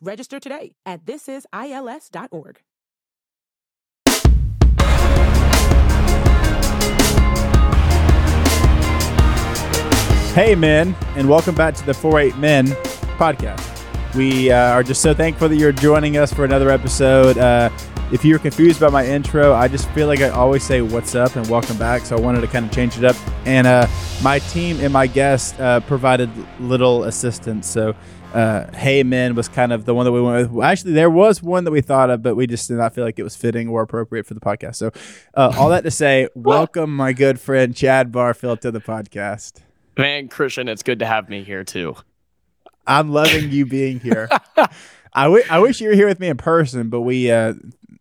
Register today at thisisils.org. Hey, men, and welcome back to the 48 Men podcast. We uh, are just so thankful that you're joining us for another episode. Uh, if you're confused about my intro, I just feel like I always say what's up and welcome back. So I wanted to kind of change it up. And uh, my team and my guest uh, provided little assistance. So uh, Hey Men was kind of the one that we went with. Actually, there was one that we thought of, but we just did not feel like it was fitting or appropriate for the podcast. So uh, all that to say, welcome my good friend Chad Barfield to the podcast. Man, Christian, it's good to have me here too. I'm loving you being here. I, w- I wish you were here with me in person, but we uh,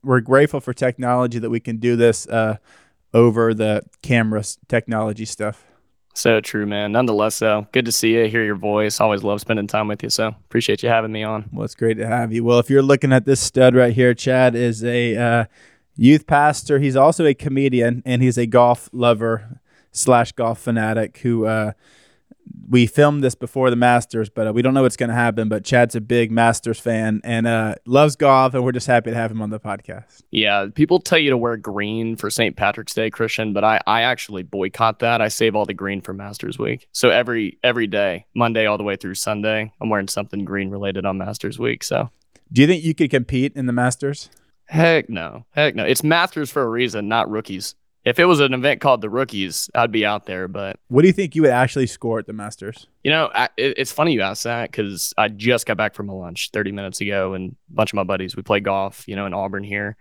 we're grateful for technology that we can do this uh, over the camera technology stuff. So true, man. Nonetheless, though, good to see you, hear your voice. Always love spending time with you. So appreciate you having me on. Well, it's great to have you. Well, if you're looking at this stud right here, Chad is a uh, youth pastor. He's also a comedian, and he's a golf lover slash golf fanatic who uh, we filmed this before the Masters, but uh, we don't know what's going to happen. But Chad's a big Masters fan and uh, loves golf, and we're just happy to have him on the podcast. Yeah, people tell you to wear green for St. Patrick's Day, Christian, but I, I actually boycott that. I save all the green for Masters Week. So every every day, Monday all the way through Sunday, I'm wearing something green related on Masters Week. So, do you think you could compete in the Masters? Heck no, heck no. It's Masters for a reason, not rookies if it was an event called the Rookies, I'd be out there. But what do you think you would actually score at the Masters? You know, I, it, it's funny you ask that because I just got back from a lunch 30 minutes ago, and a bunch of my buddies we play golf, you know, in Auburn here,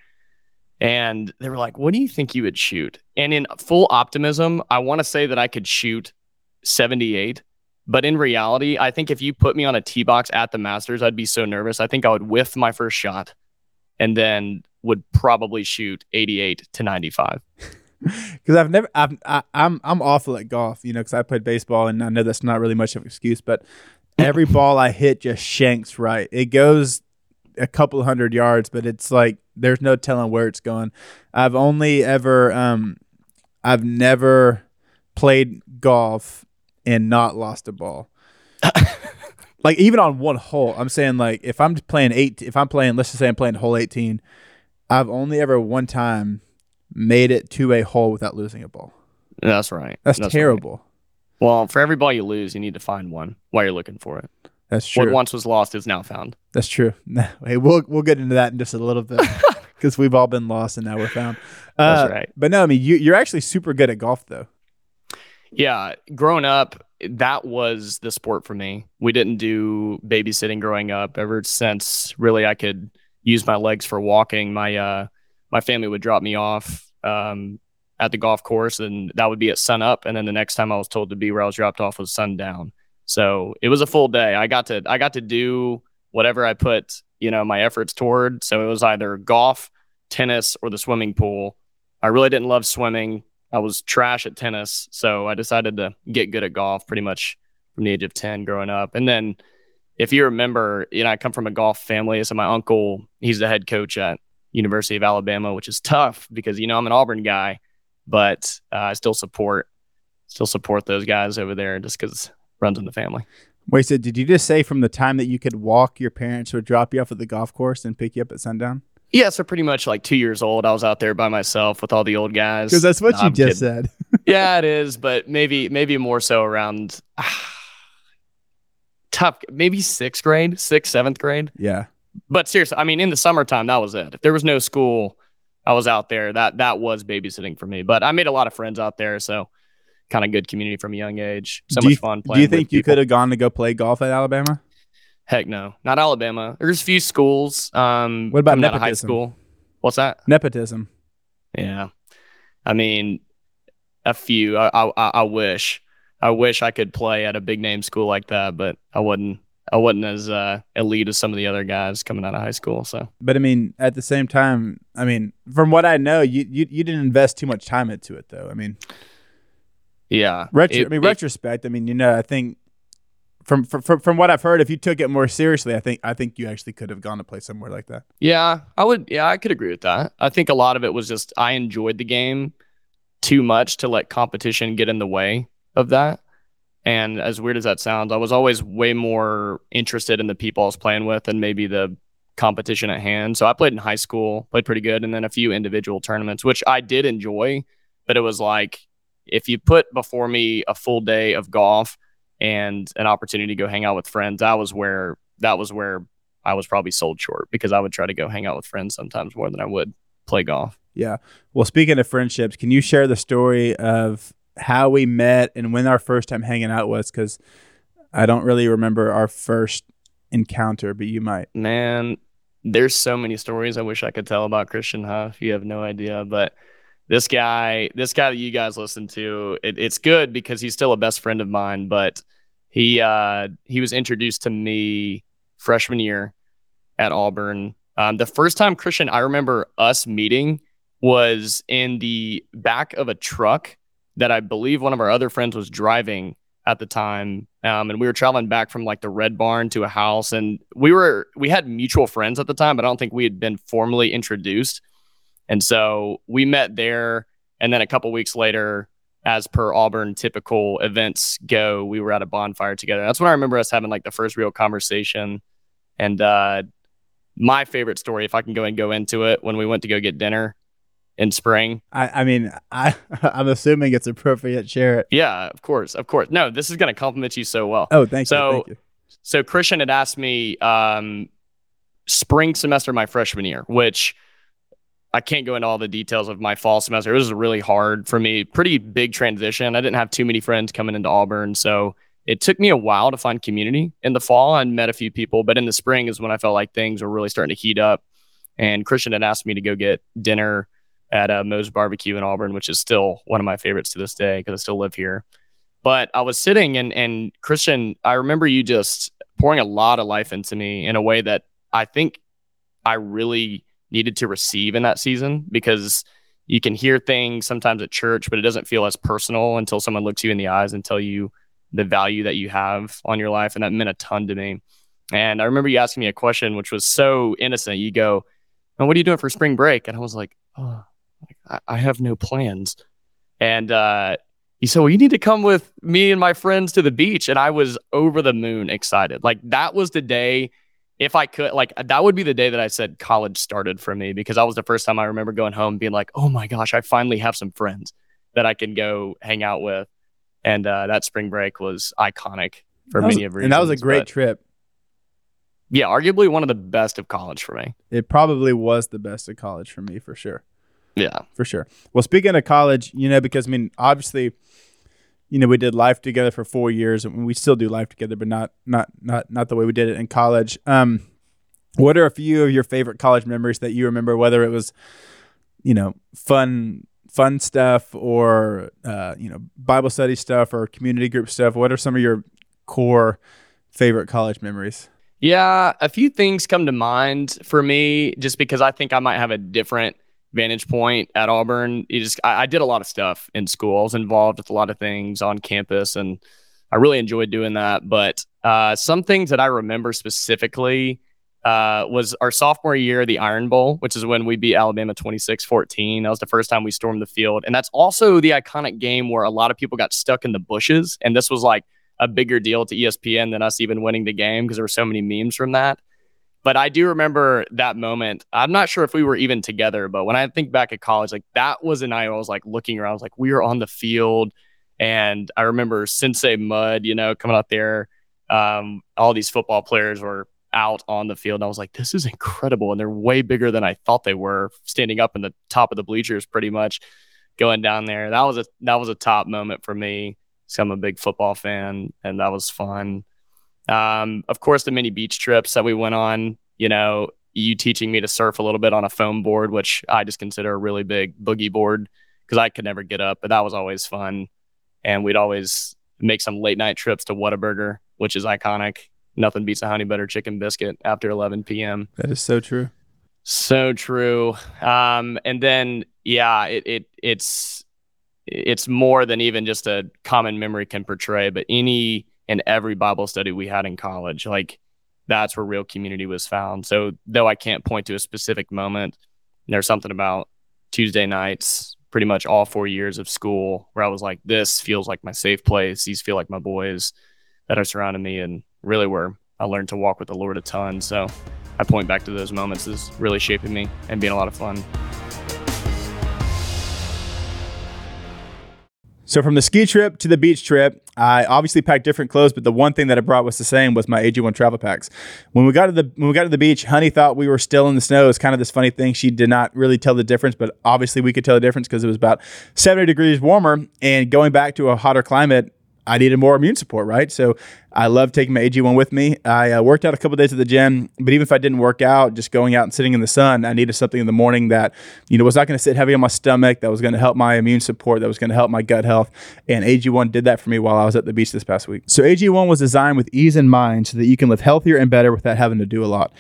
and they were like, "What do you think you would shoot?" And in full optimism, I want to say that I could shoot 78. But in reality, I think if you put me on a tee box at the Masters, I'd be so nervous. I think I would whiff my first shot and then would probably shoot 88 to 95. because I've never I've, I, I'm I'm awful at golf, you know, because I played baseball and I know that's not really much of an excuse, but every ball I hit just shanks right. It goes a couple hundred yards, but it's like there's no telling where it's going. I've only ever um I've never played golf and not lost a ball. like even on one hole, I'm saying like if I'm playing eight, if I'm playing, let's just say I'm playing hole 18, I've only ever one time made it to a hole without losing a ball. That's right. That's, That's terrible. Right. Well, for every ball you lose, you need to find one while you're looking for it. That's true. What once was lost is now found. That's true. hey, we'll we'll get into that in just a little bit because we've all been lost and now we're found. Uh, That's right. But no, I mean you, you're actually super good at golf though. Yeah, growing up, that was the sport for me. We didn't do babysitting growing up. Ever since really I could use my legs for walking, my uh my family would drop me off um, at the golf course, and that would be at sun up. And then the next time I was told to be where I was dropped off was sundown. So it was a full day. I got to I got to do whatever I put you know my efforts toward. So it was either golf, tennis, or the swimming pool. I really didn't love swimming. I was trash at tennis, so I decided to get good at golf pretty much from the age of 10 growing up. And then if you remember, you know, I come from a golf family. So my uncle, he's the head coach at University of Alabama, which is tough because you know I'm an Auburn guy, but uh, I still support still support those guys over there just because runs in the family. Wait, so did you just say from the time that you could walk, your parents would drop you off at the golf course and pick you up at sundown? Yeah, so pretty much like two years old, I was out there by myself with all the old guys. Because that's what no, you I'm just kidding. said. yeah, it is, but maybe maybe more so around tough, maybe sixth grade, sixth, seventh grade. Yeah but seriously, I mean, in the summertime, that was it. If there was no school, I was out there. That that was babysitting for me. But I made a lot of friends out there, so kind of good community from a young age. So do much you, fun playing. Do you think you could have gone to go play golf at Alabama? Heck no, not Alabama. There's a few schools. Um, what about nepotism? high school? What's that? Nepotism. Yeah, I mean, a few. I, I I wish. I wish I could play at a big name school like that, but I wouldn't I wasn't as uh, elite as some of the other guys coming out of high school. So, but I mean, at the same time, I mean, from what I know, you you, you didn't invest too much time into it, though. I mean, yeah. Retro, It- I mean, it- retrospect. I mean, you know, I think from, from from from what I've heard, if you took it more seriously, I think I think you actually could have gone to play somewhere like that. Yeah, I would. Yeah, I could agree with that. I think a lot of it was just I enjoyed the game too much to let competition get in the way of that. And as weird as that sounds, I was always way more interested in the people I was playing with and maybe the competition at hand. So I played in high school, played pretty good, and then a few individual tournaments, which I did enjoy. But it was like if you put before me a full day of golf and an opportunity to go hang out with friends, that was where that was where I was probably sold short because I would try to go hang out with friends sometimes more than I would play golf. Yeah. Well, speaking of friendships, can you share the story of how we met and when our first time hanging out was? Because I don't really remember our first encounter, but you might. Man, there's so many stories I wish I could tell about Christian Huff. You have no idea, but this guy, this guy that you guys listen to, it, it's good because he's still a best friend of mine. But he uh, he was introduced to me freshman year at Auburn. Um, the first time Christian, I remember us meeting was in the back of a truck that I believe one of our other friends was driving at the time. Um, and we were traveling back from like the Red Barn to a house, and we were we had mutual friends at the time, but I don't think we had been formally introduced. And so we met there, and then a couple weeks later, as per Auburn typical events go, we were at a bonfire together. That's when I remember us having like the first real conversation. And uh, my favorite story, if I can go and go into it, when we went to go get dinner in spring. I, I mean, I I'm assuming it's appropriate. Share it. Yeah, of course, of course. No, this is going to compliment you so well. Oh, thank So- you. Thank you. so Christian had asked me um, spring semester my freshman year, which I can't go into all the details of my fall semester. It was really hard for me, pretty big transition. I didn't have too many friends coming into Auburn, so it took me a while to find community. In the fall, I met a few people, but in the spring is when I felt like things were really starting to heat up. And Christian had asked me to go get dinner at uh, Moe's Barbecue in Auburn, which is still one of my favorites to this day because I still live here. But I was sitting and and Christian, I remember you just pouring a lot of life into me in a way that I think I really needed to receive in that season because you can hear things sometimes at church, but it doesn't feel as personal until someone looks you in the eyes and tell you the value that you have on your life. And that meant a ton to me. And I remember you asking me a question, which was so innocent. You go, and what are you doing for spring break? And I was like, oh, I, I have no plans. And uh, he said, Well, you need to come with me and my friends to the beach. And I was over the moon excited. Like that was the day, if I could, like that would be the day that I said college started for me because that was the first time I remember going home being like, Oh my gosh, I finally have some friends that I can go hang out with. And uh, that spring break was iconic for was- many of reasons. and that was a great but, trip. yeah, arguably one of the best of college for me. It probably was the best of college for me, for sure. Yeah. for sure. Well, speaking of college, you know, because I mean, obviously, you know, we did life together for four years, and we still do life together, but not not not not the way we did it in college. Um, what are a few of your favorite college memories that you remember? Whether it was, you know, fun fun stuff or uh, you know Bible study stuff or community group stuff. What are some of your core favorite college memories? Yeah, a few things come to mind for me just because I think I might have a different vantage point at Auburn. You just I, I did a lot of stuff in school. I was involved with a lot of things on campus and I really enjoyed doing that. But uh, some things that I remember specifically uh, was our sophomore year, the Iron Bowl, which is when we beat Alabama 26 14. That was the first time we stormed the field. And that's also the iconic game where a lot of people got stuck in the bushes. And this was like a bigger deal to ESPN than us even winning the game because there were so many memes from that. But I do remember that moment. I'm not sure if we were even together, but when I think back at college, like that was a night I was like looking around, I was like, we were on the field. And I remember Sensei Mud, you know, coming out there. Um, all these football players were out on the field. And I was like, this is incredible. And they're way bigger than I thought they were, standing up in the top of the bleachers pretty much going down there. That was a that was a top moment for me. So I'm a big football fan, and that was fun. Um, of course, the mini beach trips that we went on, you know, you teaching me to surf a little bit on a foam board, which I just consider a really big boogie board because I could never get up, but that was always fun. And we'd always make some late night trips to Whataburger, which is iconic. nothing beats a honey butter chicken biscuit after 11 p.m. That is so true. So true. Um, and then yeah, it, it it's it's more than even just a common memory can portray, but any and every Bible study we had in college, like that's where real community was found. So though I can't point to a specific moment, there's something about Tuesday nights, pretty much all four years of school, where I was like, this feels like my safe place. These feel like my boys that are surrounding me, and really where I learned to walk with the Lord a ton. So I point back to those moments as really shaping me and being a lot of fun. So from the ski trip to the beach trip, I obviously packed different clothes, but the one thing that I brought was the same was my AG1 travel packs. When we got to the when we got to the beach, Honey thought we were still in the snow. It's kind of this funny thing. She did not really tell the difference, but obviously we could tell the difference because it was about 70 degrees warmer and going back to a hotter climate I needed more immune support, right? So I love taking my AG1 with me. I uh, worked out a couple days at the gym, but even if I didn't work out, just going out and sitting in the sun, I needed something in the morning that, you know, was not going to sit heavy on my stomach, that was going to help my immune support, that was going to help my gut health. And AG1 did that for me while I was at the beach this past week. So AG1 was designed with ease in mind so that you can live healthier and better without having to do a lot.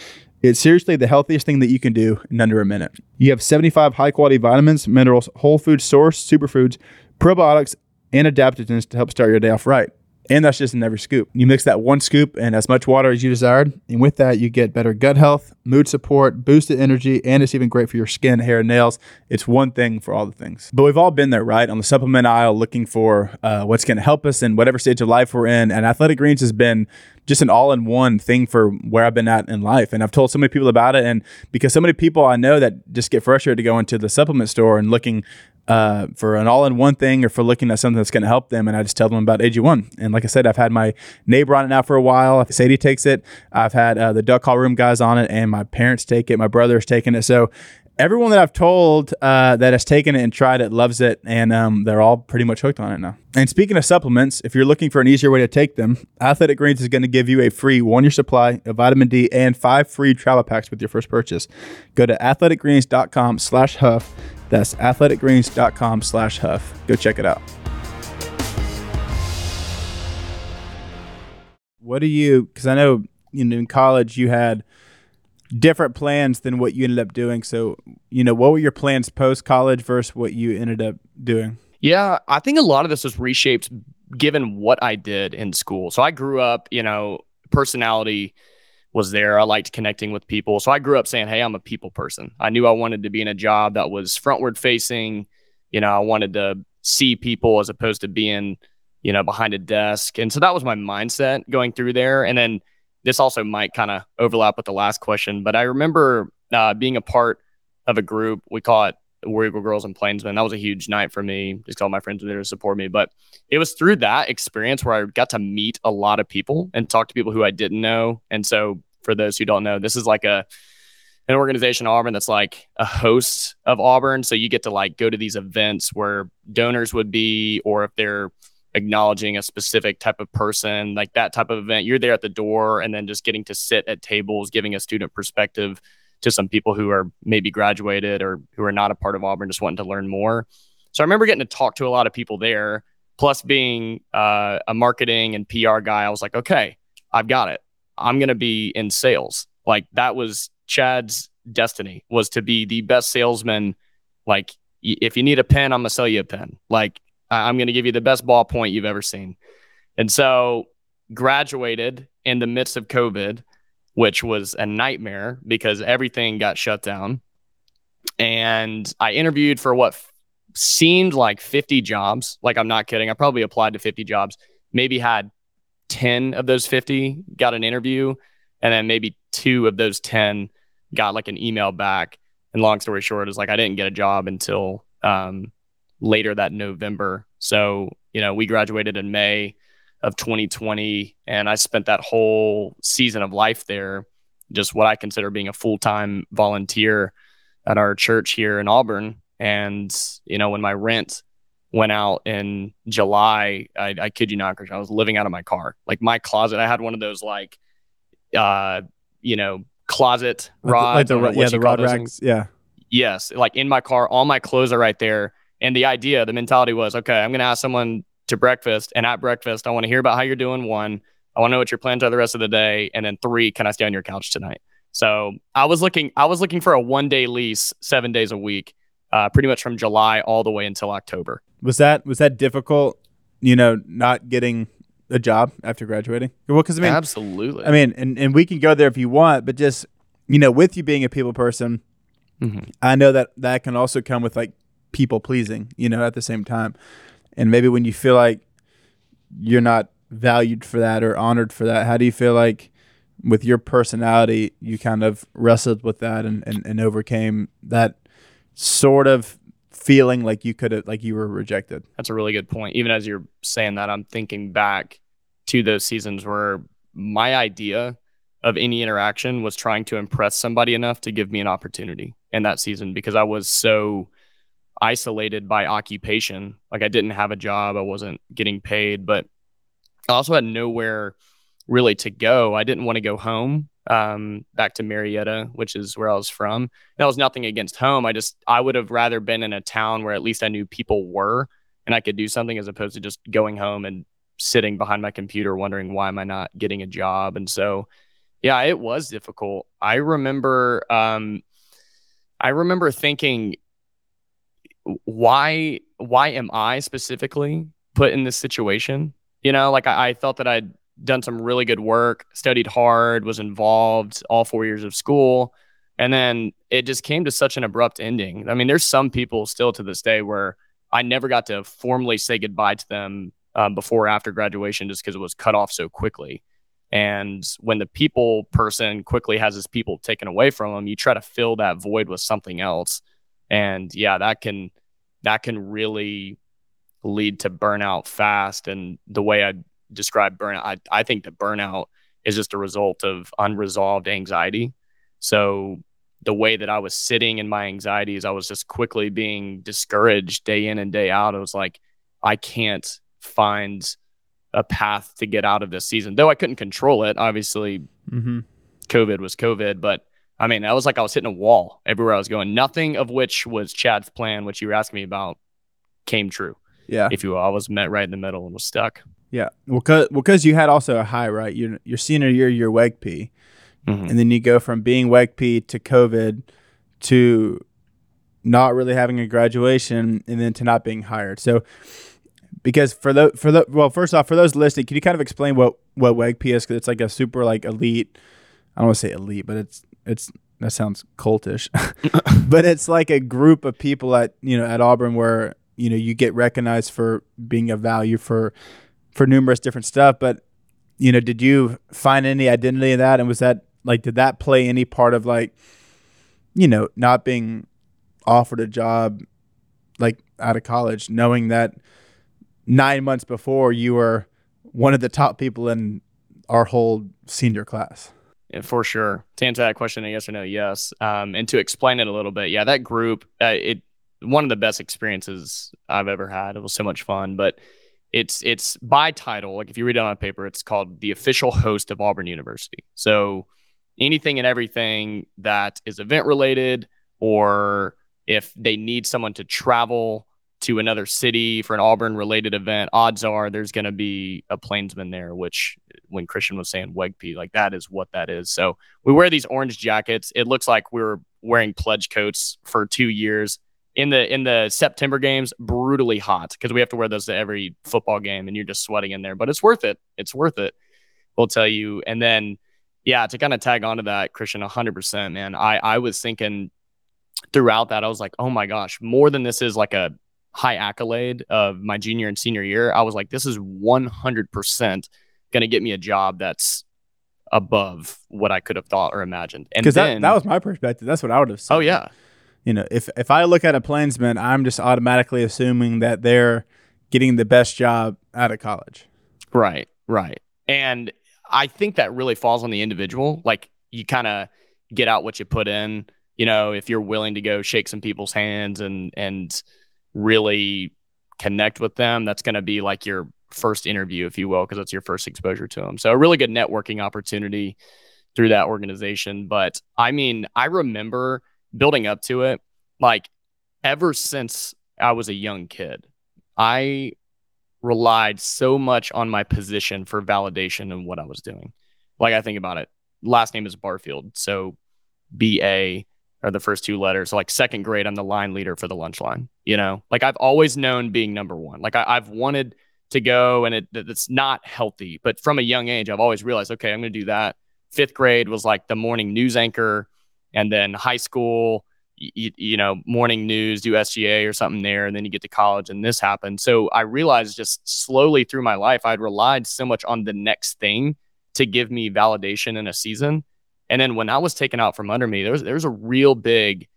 It's seriously the healthiest thing that you can do in under a minute. You have 75 high quality vitamins, minerals, whole food source, superfoods, probiotics, and adaptogens to help start your day off right. And that's just in every scoop. You mix that one scoop and as much water as you desired. And with that, you get better gut health, mood support, boosted energy, and it's even great for your skin, hair, and nails. It's one thing for all the things. But we've all been there, right? On the supplement aisle looking for uh, what's going to help us in whatever stage of life we're in. And Athletic Greens has been just an all in one thing for where I've been at in life. And I've told so many people about it. And because so many people I know that just get frustrated to go into the supplement store and looking uh, for an all-in-one thing or for looking at something that's going to help them. And I just tell them about AG1. And like I said, I've had my neighbor on it now for a while. Sadie takes it. I've had uh, the duck call room guys on it, and my parents take it. My brother's taking it. So everyone that I've told uh, that has taken it and tried it loves it, and um, they're all pretty much hooked on it now. And speaking of supplements, if you're looking for an easier way to take them, Athletic Greens is going to give you a free one-year supply of vitamin D and five free travel packs with your first purchase. Go to athleticgreens.com/huff that's athleticgreens.com slash huff. Go check it out. What do you, because I know you know, in college you had different plans than what you ended up doing. So, you know, what were your plans post college versus what you ended up doing? Yeah, I think a lot of this was reshaped given what I did in school. So I grew up, you know, personality was there. I liked connecting with people. So I grew up saying, Hey, I'm a people person. I knew I wanted to be in a job that was frontward facing. You know, I wanted to see people as opposed to being, you know, behind a desk. And so that was my mindset going through there. And then this also might kind of overlap with the last question, but I remember uh, being a part of a group. We call it War Eagle Girls and Plainsmen. That was a huge night for me. Just all my friends were there to support me. But it was through that experience where I got to meet a lot of people and talk to people who I didn't know. And so, for those who don't know, this is like a an organization Auburn that's like a host of Auburn. So you get to like go to these events where donors would be, or if they're acknowledging a specific type of person, like that type of event, you're there at the door and then just getting to sit at tables, giving a student perspective to some people who are maybe graduated or who are not a part of Auburn, just wanting to learn more. So I remember getting to talk to a lot of people there. Plus, being uh, a marketing and PR guy, I was like, okay, I've got it. I'm going to be in sales. Like that was Chad's destiny was to be the best salesman. Like if you need a pen, I'm gonna sell you a pen. Like I'm gonna give you the best ballpoint you've ever seen. And so graduated in the midst of COVID which was a nightmare because everything got shut down. And I interviewed for what f- seemed like 50 jobs. Like, I'm not kidding. I probably applied to 50 jobs, maybe had 10 of those 50 got an interview. And then maybe two of those 10 got like an email back. And long story short is like, I didn't get a job until um, later that November. So, you know, we graduated in May of 2020. And I spent that whole season of life there, just what I consider being a full time volunteer at our church here in Auburn. And, you know, when my rent went out in July, I, I kid you not, I was living out of my car. Like my closet, I had one of those, like, uh, you know, closet rods. Like the, yeah, the rod racks. Yeah. Yes. Like in my car, all my clothes are right there. And the idea, the mentality was, okay, I'm going to ask someone to breakfast. And at breakfast, I want to hear about how you're doing. One, I want to know what your plans are the rest of the day. And then three, can I stay on your couch tonight? So I was looking, I was looking for a one day lease, seven days a week, uh, pretty much from July all the way until October. Was that was that difficult? You know, not getting a job after graduating. Well, because I mean, absolutely. I mean, and and we can go there if you want, but just you know, with you being a people person, mm-hmm. I know that that can also come with like people pleasing. You know, at the same time, and maybe when you feel like you're not valued for that or honored for that, how do you feel like? with your personality, you kind of wrestled with that and, and, and overcame that sort of feeling like you could have like you were rejected. That's a really good point. Even as you're saying that, I'm thinking back to those seasons where my idea of any interaction was trying to impress somebody enough to give me an opportunity in that season because I was so isolated by occupation. Like I didn't have a job, I wasn't getting paid, but I also had nowhere really to go. I didn't want to go home um, back to Marietta, which is where I was from. That was nothing against home. I just I would have rather been in a town where at least I knew people were and I could do something as opposed to just going home and sitting behind my computer wondering why am I not getting a job. And so, yeah, it was difficult. I remember, um, I remember thinking, why why am I specifically put in this situation? You know, like I, I thought that I'd done some really good work, studied hard, was involved all four years of school. And then it just came to such an abrupt ending. I mean, there's some people still to this day where I never got to formally say goodbye to them um, before or after graduation just because it was cut off so quickly. And when the people person quickly has his people taken away from them, you try to fill that void with something else. And yeah, that can that can really lead to burnout fast. And the way I describe burnout. I, I think that burnout is just a result of unresolved anxiety. So the way that I was sitting in my anxieties, I was just quickly being discouraged day in and day out. I was like, I can't find a path to get out of this season. Though I couldn't control it. Obviously, mm-hmm. COVID was COVID, but I mean, that was like I was hitting a wall everywhere I was going. Nothing of which was Chad's plan, which you were asking me about, came true. Yeah. If you will, I was met right in the middle and was stuck. Yeah, well, because well, cause you had also a high, right? Your your senior year, you're WEGP, mm-hmm. and then you go from being WEGP to COVID to not really having a graduation, and then to not being hired. So, because for the for the well, first off, for those listening, can you kind of explain what what WEGP is? Because it's like a super like elite. I don't want to say elite, but it's it's that sounds cultish, but it's like a group of people at you know at Auburn where you know you get recognized for being of value for for numerous different stuff. But you know, did you find any identity in that? And was that like, did that play any part of like, you know, not being offered a job like out of college, knowing that nine months before you were one of the top people in our whole senior class? For sure. To answer that question, yes or no, yes. Um, and to explain it a little bit, yeah, that group, uh, it one of the best experiences I've ever had. It was so much fun, but it's it's by title. Like if you read it on paper, it's called the official host of Auburn University. So anything and everything that is event related, or if they need someone to travel to another city for an Auburn related event, odds are there's going to be a plainsman there, which when Christian was saying WEGP, like that is what that is. So we wear these orange jackets. It looks like we were wearing pledge coats for two years in the in the September games brutally hot because we have to wear those to every football game and you're just sweating in there, but it's worth it. It's worth it. We'll tell you. And then yeah, to kind of tag onto that, Christian, 100%, man. I I was thinking throughout that I was like, "Oh my gosh, more than this is like a high accolade of my junior and senior year. I was like, this is 100% going to get me a job that's above what I could have thought or imagined. And because that, that was my perspective. That's what I would have said. Oh, yeah you know, if if I look at a plainsman, I'm just automatically assuming that they're getting the best job out of college. Right, right. And I think that really falls on the individual. Like you kind of get out what you put in. You know, if you're willing to go shake some people's hands and and really connect with them, that's going to be like your first interview, if you will, because that's your first exposure to them. So a really good networking opportunity through that organization. But I mean, I remember building up to it, like ever since I was a young kid, I relied so much on my position for validation and what I was doing. Like I think about it, last name is Barfield. So B A are the first two letters. So like second grade, I'm the line leader for the lunch line. You know, like I've always known being number one. Like I, have wanted to go, and it it's not healthy. But from a young age, I've always realized, okay, I'm going to do that. Fifth grade was like the morning news anchor, and then high school you, you, know, morning news, do SGA or something there, and then you get to college and this happened. So I realized just slowly through my life, I'd relied so much on the next thing to give me validation in a season. And then when I was taken out from under me, there was there was a real big,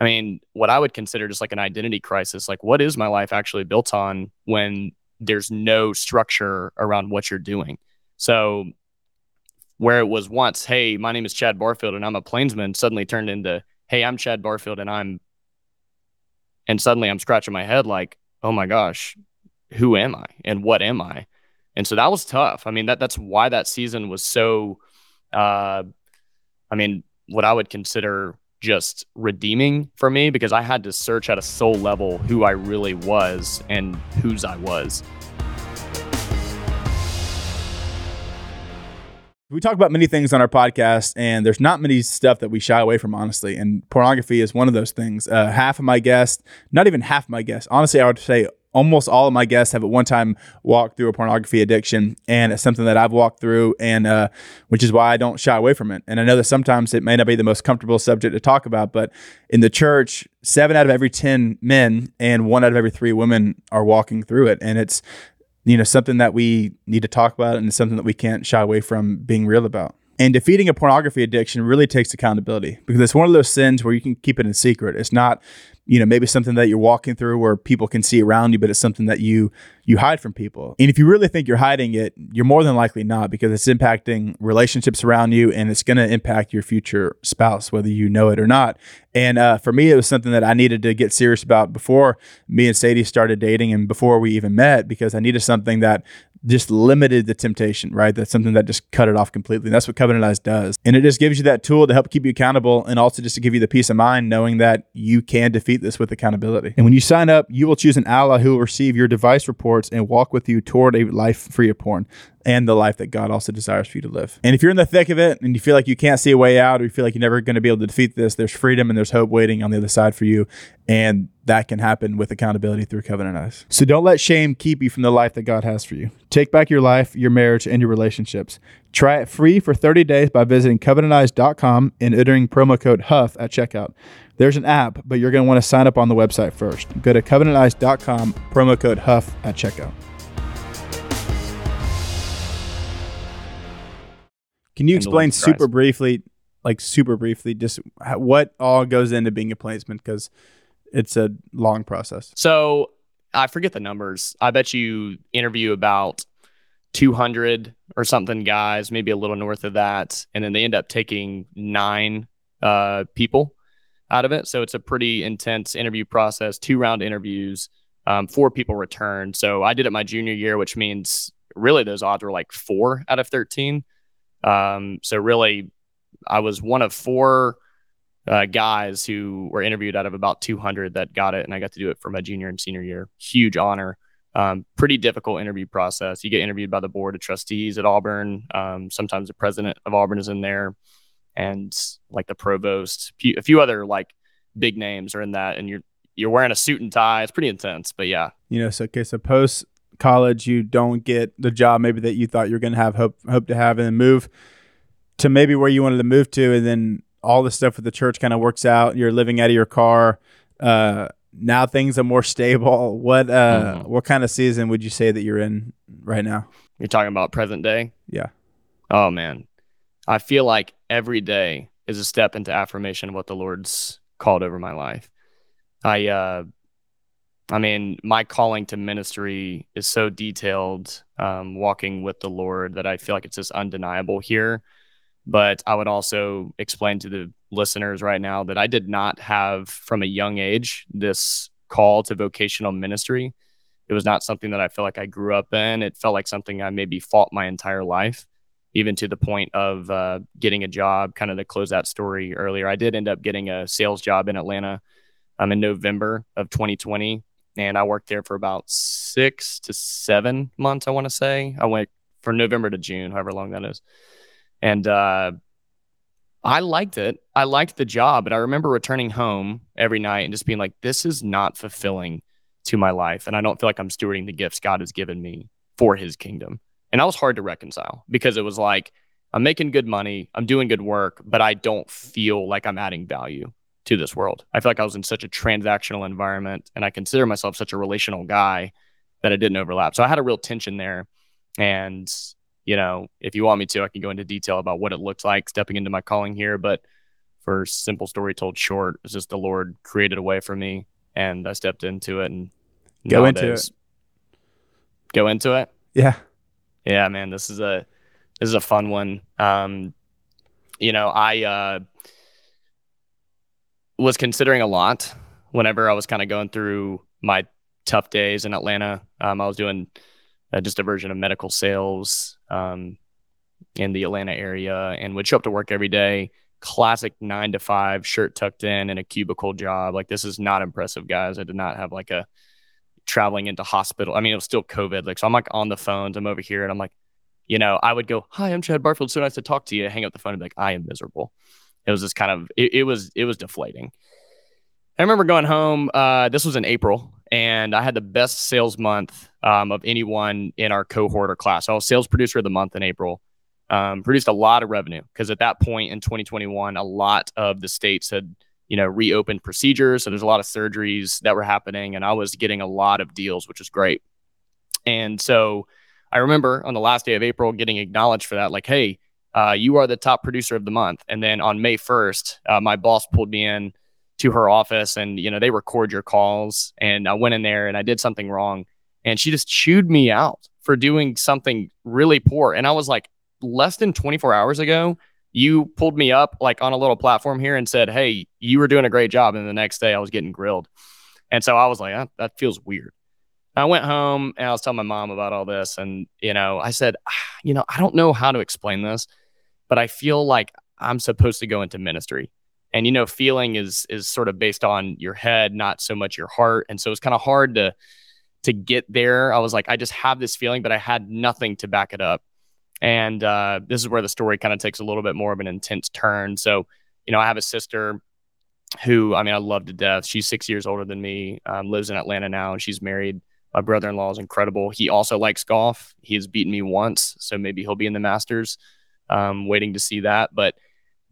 I mean, what I would consider just like an identity crisis. Like, what is my life actually built on when there's no structure around what you're doing? So where it was once, hey, my name is Chad Barfield and I'm a plainsman, suddenly turned into hey, I'm Chad Barfield and I'm, and suddenly I'm scratching my head like, oh my gosh, who am I and what am I? And so that was tough. I mean, that that's why that season was so, uh, I mean, what I would consider just redeeming for me because I had to search at a soul level who I really was and whose I was. we talk about many things on our podcast and there's not many stuff that we shy away from honestly and pornography is one of those things uh, half of my guests not even half of my guests honestly i would say almost all of my guests have at one time walked through a pornography addiction and it's something that i've walked through and uh, which is why i don't shy away from it and i know that sometimes it may not be the most comfortable subject to talk about but in the church seven out of every ten men and one out of every three women are walking through it and it's you know, something that we need to talk about and it's something that we can't shy away from being real about. And defeating a pornography addiction really takes accountability because it's one of those sins where you can keep it in secret. It's not, you know, maybe something that you're walking through where people can see around you, but it's something that you you hide from people. And if you really think you're hiding it, you're more than likely not because it's impacting relationships around you and it's going to impact your future spouse, whether you know it or not. And uh, for me, it was something that I needed to get serious about before me and Sadie started dating and before we even met because I needed something that just limited the temptation, right? That's something that just cut it off completely. And that's what Covenant Eyes does. And it just gives you that tool to help keep you accountable and also just to give you the peace of mind knowing that you can defeat this with accountability. And when you sign up, you will choose an ally who will receive your device reports and walk with you toward a life free of porn and the life that God also desires for you to live. And if you're in the thick of it and you feel like you can't see a way out or you feel like you're never going to be able to defeat this, there's freedom and there's hope waiting on the other side for you. And that can happen with accountability through Covenant Eyes. So don't let shame keep you from the life that God has for you. Take back your life, your marriage, and your relationships. Try it free for 30 days by visiting covenanteyes.com and entering promo code HUFF at checkout. There's an app, but you're going to want to sign up on the website first. Go to covenanteyes.com, promo code HUFF at checkout. Can you explain super briefly, like super briefly, just what all goes into being a Plainsman? Because it's a long process. So I forget the numbers. I bet you interview about 200 or something guys, maybe a little north of that, and then they end up taking nine uh, people out of it. So it's a pretty intense interview process, two round interviews. Um, four people return. So I did it my junior year, which means really those odds were like four out of 13. Um, so really, I was one of four uh, guys who were interviewed out of about 200 that got it, and I got to do it for my junior and senior year. Huge honor. Um, pretty difficult interview process. You get interviewed by the board of trustees at Auburn. Um, sometimes the president of Auburn is in there, and like the provost, a few other like big names are in that, and you're you're wearing a suit and tie. It's pretty intense, but yeah. You know, so okay, so post college you don't get the job maybe that you thought you were going to have hope hope to have and then move to maybe where you wanted to move to and then all the stuff with the church kind of works out. You're living out of your car. Uh, now things are more stable. What uh, mm-hmm. what kind of season would you say that you're in right now? You're talking about present day? Yeah. Oh man. I feel like every day is a step into affirmation of what the lord's called over my life. I uh I mean, my calling to ministry is so detailed, um, walking with the Lord, that I feel like it's just undeniable here. But I would also explain to the listeners right now that I did not have from a young age this call to vocational ministry. It was not something that I feel like I grew up in. It felt like something I maybe fought my entire life, even to the point of uh, getting a job. Kind of to close that story earlier, I did end up getting a sales job in Atlanta um, in November of 2020 and I worked there for about six to seven months. I want to say I went from November to June, however long that is, and uh, I liked it. I liked the job, but I remember returning home every night and just being like, "This is not fulfilling to my life, and I don't feel like I'm stewarding the gifts God has given me for His kingdom." And that was hard to reconcile because it was like I'm making good money, I'm doing good work, but I don't feel like I'm adding value to this world. I feel like I was in such a transactional environment and I consider myself such a relational guy that it didn't overlap. So I had a real tension there. And, you know, if you want me to, I can go into detail about what it looks like stepping into my calling here. But for simple story told short, it's just the Lord created a way for me and I stepped into it and go into it. Go into it. Yeah. Yeah, man. This is a this is a fun one. Um, you know, I uh was considering a lot whenever I was kind of going through my tough days in Atlanta. Um, I was doing uh, just a version of medical sales um, in the Atlanta area and would show up to work every day. Classic nine to five, shirt tucked in, and a cubicle job. Like this is not impressive, guys. I did not have like a traveling into hospital. I mean, it was still COVID. Like so, I'm like on the phones. I'm over here, and I'm like, you know, I would go, "Hi, I'm Chad Barfield. So nice to talk to you." Hang up the phone and be like, "I am miserable." It was just kind of it, it was it was deflating. I remember going home. Uh, this was in April, and I had the best sales month um, of anyone in our cohort or class. So I was sales producer of the month in April. Um, produced a lot of revenue because at that point in 2021, a lot of the states had you know reopened procedures. So there's a lot of surgeries that were happening, and I was getting a lot of deals, which was great. And so I remember on the last day of April getting acknowledged for that, like, hey, uh, you are the top producer of the month. And then on May 1st, uh, my boss pulled me in to her office and, you know, they record your calls. And I went in there and I did something wrong. And she just chewed me out for doing something really poor. And I was like, less than 24 hours ago, you pulled me up like on a little platform here and said, Hey, you were doing a great job. And the next day I was getting grilled. And so I was like, that, that feels weird. I went home and I was telling my mom about all this. And, you know, I said, ah, you know, I don't know how to explain this but I feel like I'm supposed to go into ministry. And you know, feeling is is sort of based on your head, not so much your heart. And so it's kind of hard to to get there. I was like, I just have this feeling, but I had nothing to back it up. And uh, this is where the story kind of takes a little bit more of an intense turn. So, you know, I have a sister who, I mean, I love to death. She's six years older than me, um, lives in Atlanta now, and she's married. My brother in law is incredible. He also likes golf. He has beaten me once, so maybe he'll be in the Masters um, waiting to see that. But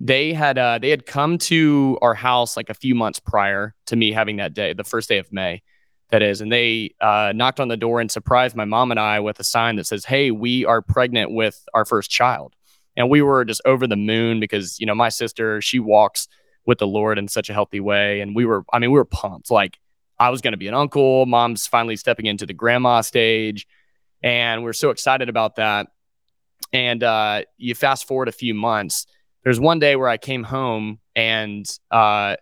they had uh, they had come to our house like a few months prior to me having that day, the first day of May, that is, and they uh, knocked on the door and surprised my mom and I with a sign that says, "Hey, we are pregnant with our first child," and we were just over the moon because you know my sister she walks with the Lord in such a healthy way, and we were I mean we were pumped like. I was going to be an uncle. Mom's finally stepping into the grandma stage. And we're so excited about that. And uh, you fast forward a few months. There's one day where I came home and uh,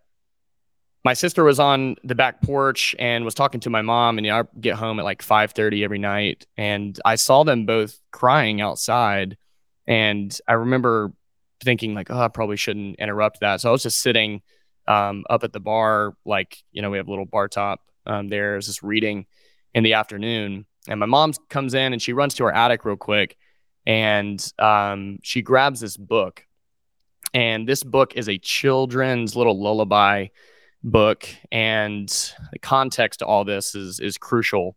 my sister was on the back porch and was talking to my mom. And you know, I get home at like 5:30 every night, and I saw them both crying outside. And I remember thinking like, oh, I probably shouldn't interrupt that. So I was just sitting um, up at the bar, like you know, we have a little bar top um, there. I was just reading in the afternoon, and my mom comes in and she runs to her attic real quick and um, she grabs this book. And this book is a children's little lullaby book. And the context to all this is is crucial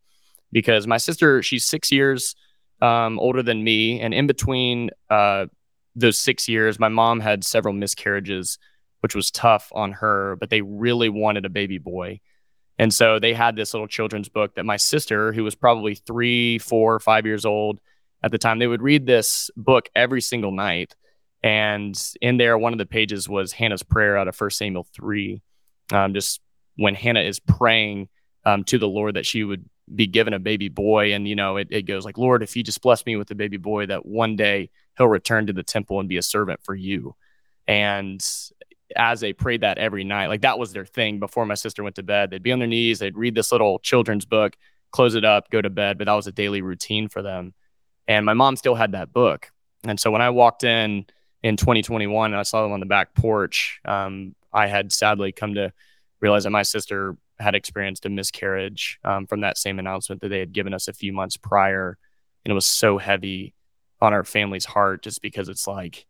because my sister she's six years um, older than me. And in between uh, those six years my mom had several miscarriages which was tough on her but they really wanted a baby boy. And so they had this little children's book that my sister who was probably three four five years old at the time, they would read this book every single night. And in there, one of the pages was Hannah's prayer out of 1 Samuel 3. Um, just when Hannah is praying um, to the Lord that she would be given a baby boy. And, you know, it, it goes like, Lord, if you just bless me with a baby boy, that one day he'll return to the temple and be a servant for you. And as they prayed that every night, like that was their thing before my sister went to bed. They'd be on their knees, they'd read this little children's book, close it up, go to bed. But that was a daily routine for them. And my mom still had that book. And so when I walked in in 2021 and I saw them on the back porch, um, I had sadly come to realize that my sister had experienced a miscarriage um, from that same announcement that they had given us a few months prior. And it was so heavy on our family's heart just because it's like,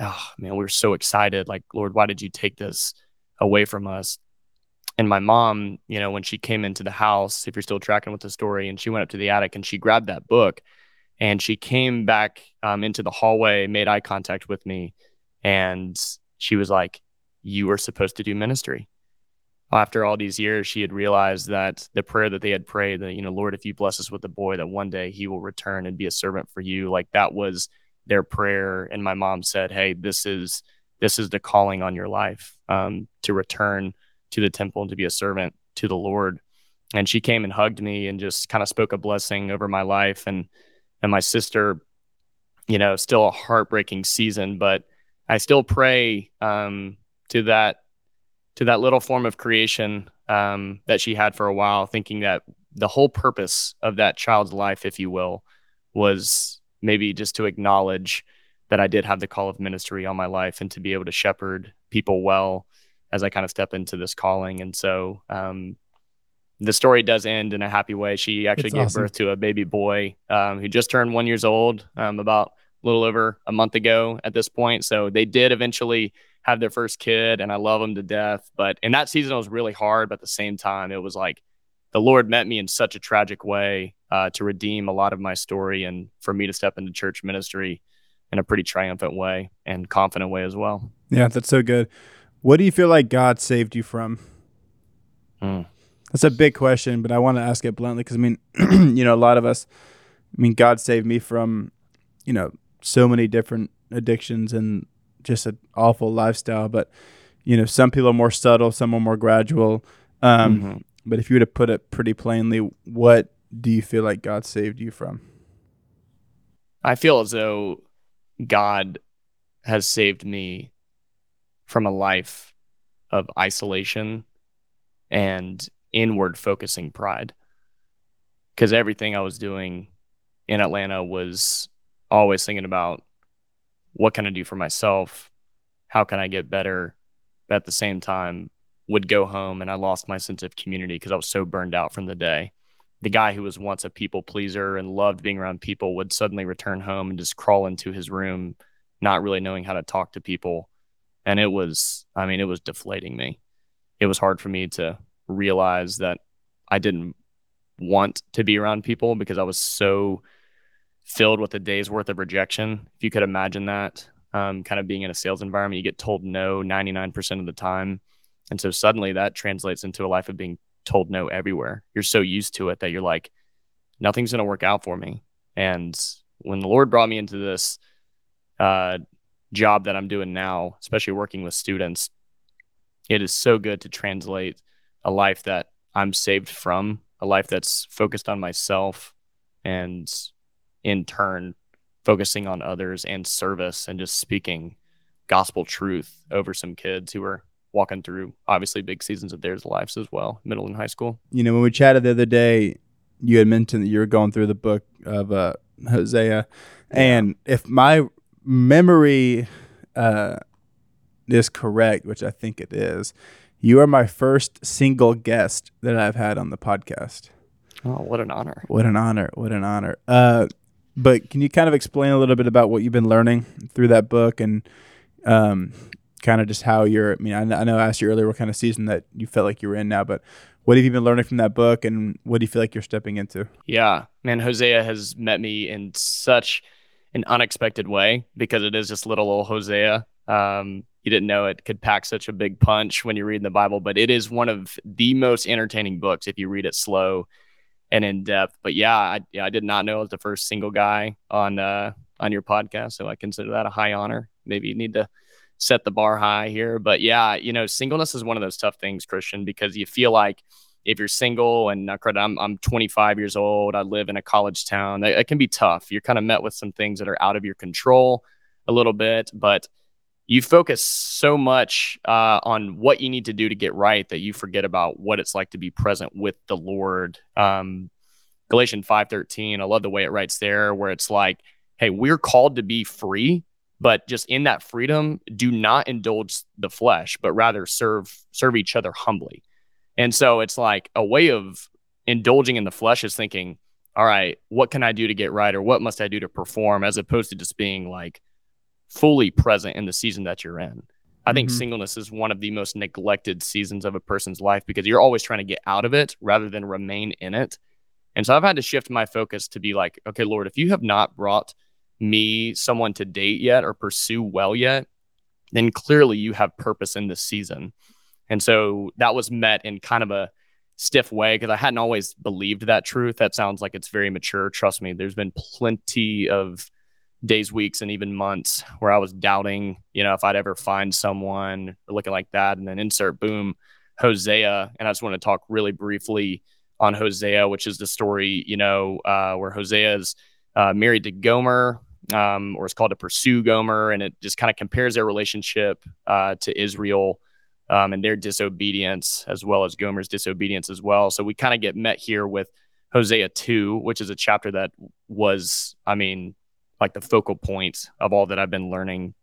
oh man, we were so excited. Like, Lord, why did you take this away from us? And my mom, you know, when she came into the house, if you're still tracking with the story, and she went up to the attic and she grabbed that book and she came back um, into the hallway, made eye contact with me, and she was like, You were supposed to do ministry after all these years, she had realized that the prayer that they had prayed that, you know, Lord, if you bless us with a boy, that one day he will return and be a servant for you. Like that was their prayer. And my mom said, Hey, this is, this is the calling on your life um, to return to the temple and to be a servant to the Lord. And she came and hugged me and just kind of spoke a blessing over my life. And, and my sister, you know, still a heartbreaking season, but I still pray um, to that to that little form of creation um, that she had for a while, thinking that the whole purpose of that child's life, if you will, was maybe just to acknowledge that I did have the call of ministry on my life and to be able to shepherd people well as I kind of step into this calling. And so um, the story does end in a happy way. She actually That's gave awesome. birth to a baby boy um, who just turned one years old um, about a little over a month ago at this point. So they did eventually have their first kid and I love them to death. But in that season, it was really hard. But at the same time, it was like the Lord met me in such a tragic way uh, to redeem a lot of my story and for me to step into church ministry in a pretty triumphant way and confident way as well. Yeah, that's so good. What do you feel like God saved you from? Hmm. That's a big question, but I want to ask it bluntly because I mean, you know, a lot of us, I mean, God saved me from, you know, so many different addictions and just an awful lifestyle. But you know, some people are more subtle, some are more gradual. Um, mm-hmm. But if you were to put it pretty plainly, what do you feel like God saved you from? I feel as though God has saved me from a life of isolation and inward focusing pride. Because everything I was doing in Atlanta was always thinking about what can I do for myself? How can I get better? But at the same time, would go home and I lost my sense of community because I was so burned out from the day. The guy who was once a people pleaser and loved being around people would suddenly return home and just crawl into his room, not really knowing how to talk to people. And it was, I mean, it was deflating me. It was hard for me to realize that I didn't want to be around people because I was so filled with a day's worth of rejection. If you could imagine that, um, kind of being in a sales environment, you get told no 99% of the time. And so suddenly that translates into a life of being told no everywhere. You're so used to it that you're like, nothing's going to work out for me. And when the Lord brought me into this uh, job that I'm doing now, especially working with students, it is so good to translate a life that I'm saved from, a life that's focused on myself and in turn focusing on others and service and just speaking gospel truth over some kids who are walking through obviously big seasons of their lives as well, middle and high school. You know, when we chatted the other day, you had mentioned that you were going through the book of uh, Hosea, yeah. and if my memory uh, is correct, which I think it is, you are my first single guest that I've had on the podcast. Oh, what an honor! What an honor! What an honor! Uh, but can you kind of explain a little bit about what you've been learning through that book and um, kind of just how you're? I mean, I, I know I asked you earlier what kind of season that you felt like you were in now, but what have you been learning from that book and what do you feel like you're stepping into? Yeah, man, Hosea has met me in such an unexpected way because it is just little old Hosea. Um, you didn't know it could pack such a big punch when you read the Bible, but it is one of the most entertaining books if you read it slow and in depth. But yeah, I, yeah, I did not know I was the first single guy on uh, on your podcast, so I consider that a high honor. Maybe you need to set the bar high here, but yeah, you know, singleness is one of those tough things, Christian, because you feel like if you're single and I'm I'm 25 years old, I live in a college town. It can be tough. You're kind of met with some things that are out of your control a little bit, but you focus so much uh, on what you need to do to get right that you forget about what it's like to be present with the Lord. Um, Galatians 5:13, I love the way it writes there where it's like, hey, we're called to be free, but just in that freedom, do not indulge the flesh, but rather serve serve each other humbly. And so it's like a way of indulging in the flesh is thinking, all right, what can I do to get right or what must I do to perform as opposed to just being like fully present in the season that you're in. I think mm-hmm. singleness is one of the most neglected seasons of a person's life because you're always trying to get out of it rather than remain in it. And so I've had to shift my focus to be like, okay, Lord, if you have not brought me someone to date yet or pursue well yet, then clearly you have purpose in this season. And so that was met in kind of a stiff way because I hadn't always believed that truth. That sounds like it's very mature. Trust me, there's been plenty of days, weeks, and even months where I was doubting, you know, if I'd ever find someone looking like that. And then insert boom, Hosea. And I just want to talk really briefly on Hosea, which is the story, you know, uh, where Hosea is uh, married to Gomer, um, or it's called to pursue Gomer, and it just kind of compares their relationship uh, to Israel um, and their disobedience, as well as Gomer's disobedience as well. So we kind of get met here with Hosea 2, which is a chapter that was, I mean, like the focal point of all that I've been learning.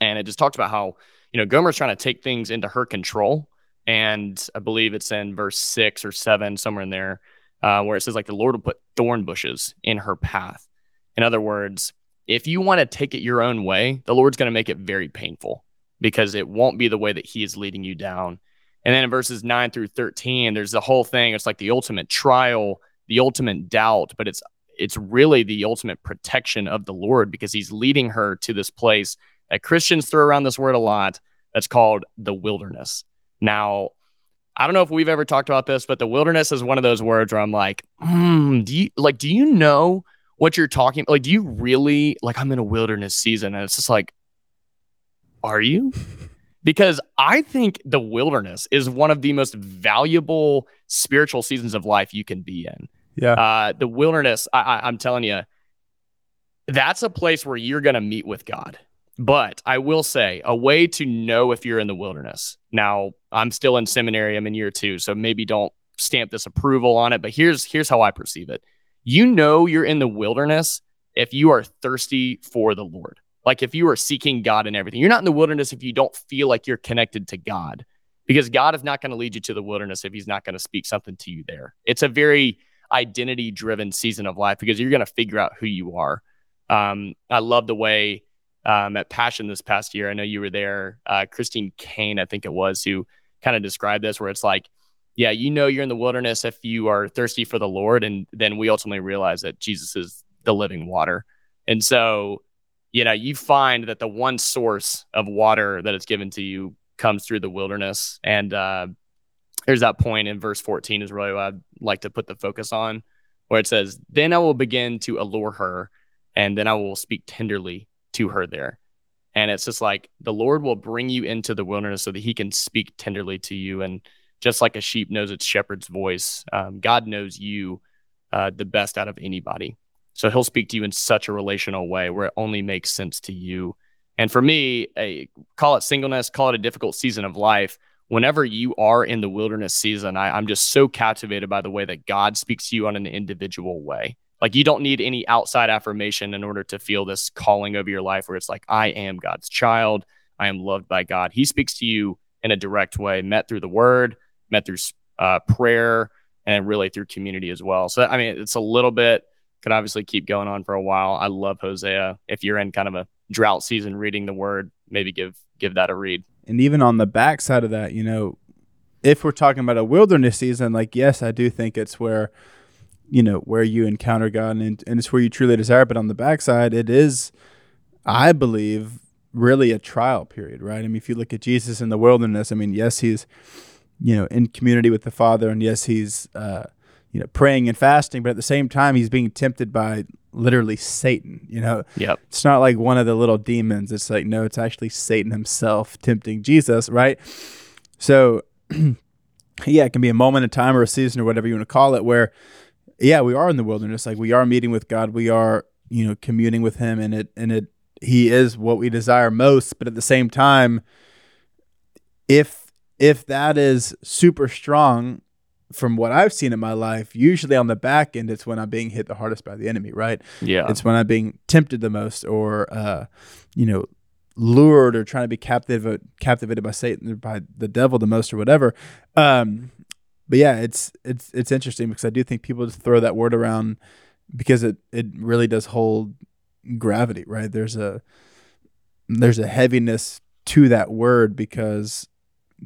And it just talks about how, you know, Gomer's trying to take things into her control. And I believe it's in verse six or seven, somewhere in there, uh, where it says, like, the Lord will put thorn bushes in her path. In other words, if you want to take it your own way, the Lord's going to make it very painful because it won't be the way that He is leading you down. And then in verses nine through 13, there's the whole thing. It's like the ultimate trial, the ultimate doubt, but it's it's really the ultimate protection of the Lord because he's leading her to this place that Christians throw around this word a lot that's called the wilderness. Now, I don't know if we've ever talked about this, but the wilderness is one of those words where I'm like, mm, do you like, do you know what you're talking? Like, do you really like? I'm in a wilderness season, and it's just like, are you? Because I think the wilderness is one of the most valuable spiritual seasons of life you can be in. Yeah. Uh, the wilderness, I, I, I'm telling you, that's a place where you're going to meet with God. But I will say a way to know if you're in the wilderness. Now, I'm still in seminary, I'm in year two, so maybe don't stamp this approval on it, but here's here's how I perceive it. You know you're in the wilderness if you are thirsty for the Lord. Like if you are seeking God and everything. You're not in the wilderness if you don't feel like you're connected to God. Because God is not going to lead you to the wilderness if he's not going to speak something to you there. It's a very identity driven season of life because you're going to figure out who you are. Um, I love the way um, at Passion this past year. I know you were there. Uh, Christine Caine, I think it was, who kind of described this, where it's like, yeah, you know, you're in the wilderness if you are thirsty for the Lord. And then we ultimately realize that Jesus is the living water. And so, you know, you find that the one source of water that is given to you comes through the wilderness. And uh, there's that point in verse 14 is really what I'd like to put the focus on, where it says, Then I will begin to allure her, and then I will speak tenderly to her there. And it's just like the Lord will bring you into the wilderness so that he can speak tenderly to you. And just like a sheep knows its shepherd's voice, um, God knows you uh, the best out of anybody. So he'll speak to you in such a relational way where it only makes sense to you. And for me, a, call it singleness, call it a difficult season of life. Whenever you are in the wilderness season, I, I'm just so captivated by the way that God speaks to you on an individual way. Like you don't need any outside affirmation in order to feel this calling over your life where it's like, I am God's child. I am loved by God. He speaks to you in a direct way, met through the word, met through uh, prayer, and really through community as well. So, I mean, it's a little bit, could obviously keep going on for a while. I love Hosea. If you're in kind of a drought season reading the word, maybe give give that a read. And even on the backside of that, you know, if we're talking about a wilderness season, like yes, I do think it's where you know where you encounter God and, and it's where you truly desire. But on the backside, it is, I believe, really a trial period, right? I mean, if you look at Jesus in the wilderness, I mean, yes, he's you know in community with the Father, and yes, he's uh, you know praying and fasting, but at the same time, he's being tempted by literally Satan. You know, yep. It's not like one of the little demons. It's like no, it's actually Satan himself tempting Jesus, right? So. yeah, it can be a moment in time or a season or whatever you want to call it, where yeah, we are in the wilderness. Like we are meeting with God. We are, you know, communing with Him, and it and it He is what we desire most. But at the same time, if if that is super strong, from what I've seen in my life, usually on the back end, it's when I'm being hit the hardest by the enemy, right? Yeah. It's when I'm being tempted the most, or uh, you know, lured or trying to be captivated captivated by Satan or by the devil the most, or whatever. Um, but yeah, it's it's it's interesting because I do think people just throw that word around because it it really does hold gravity, right? There's a there's a heaviness to that word because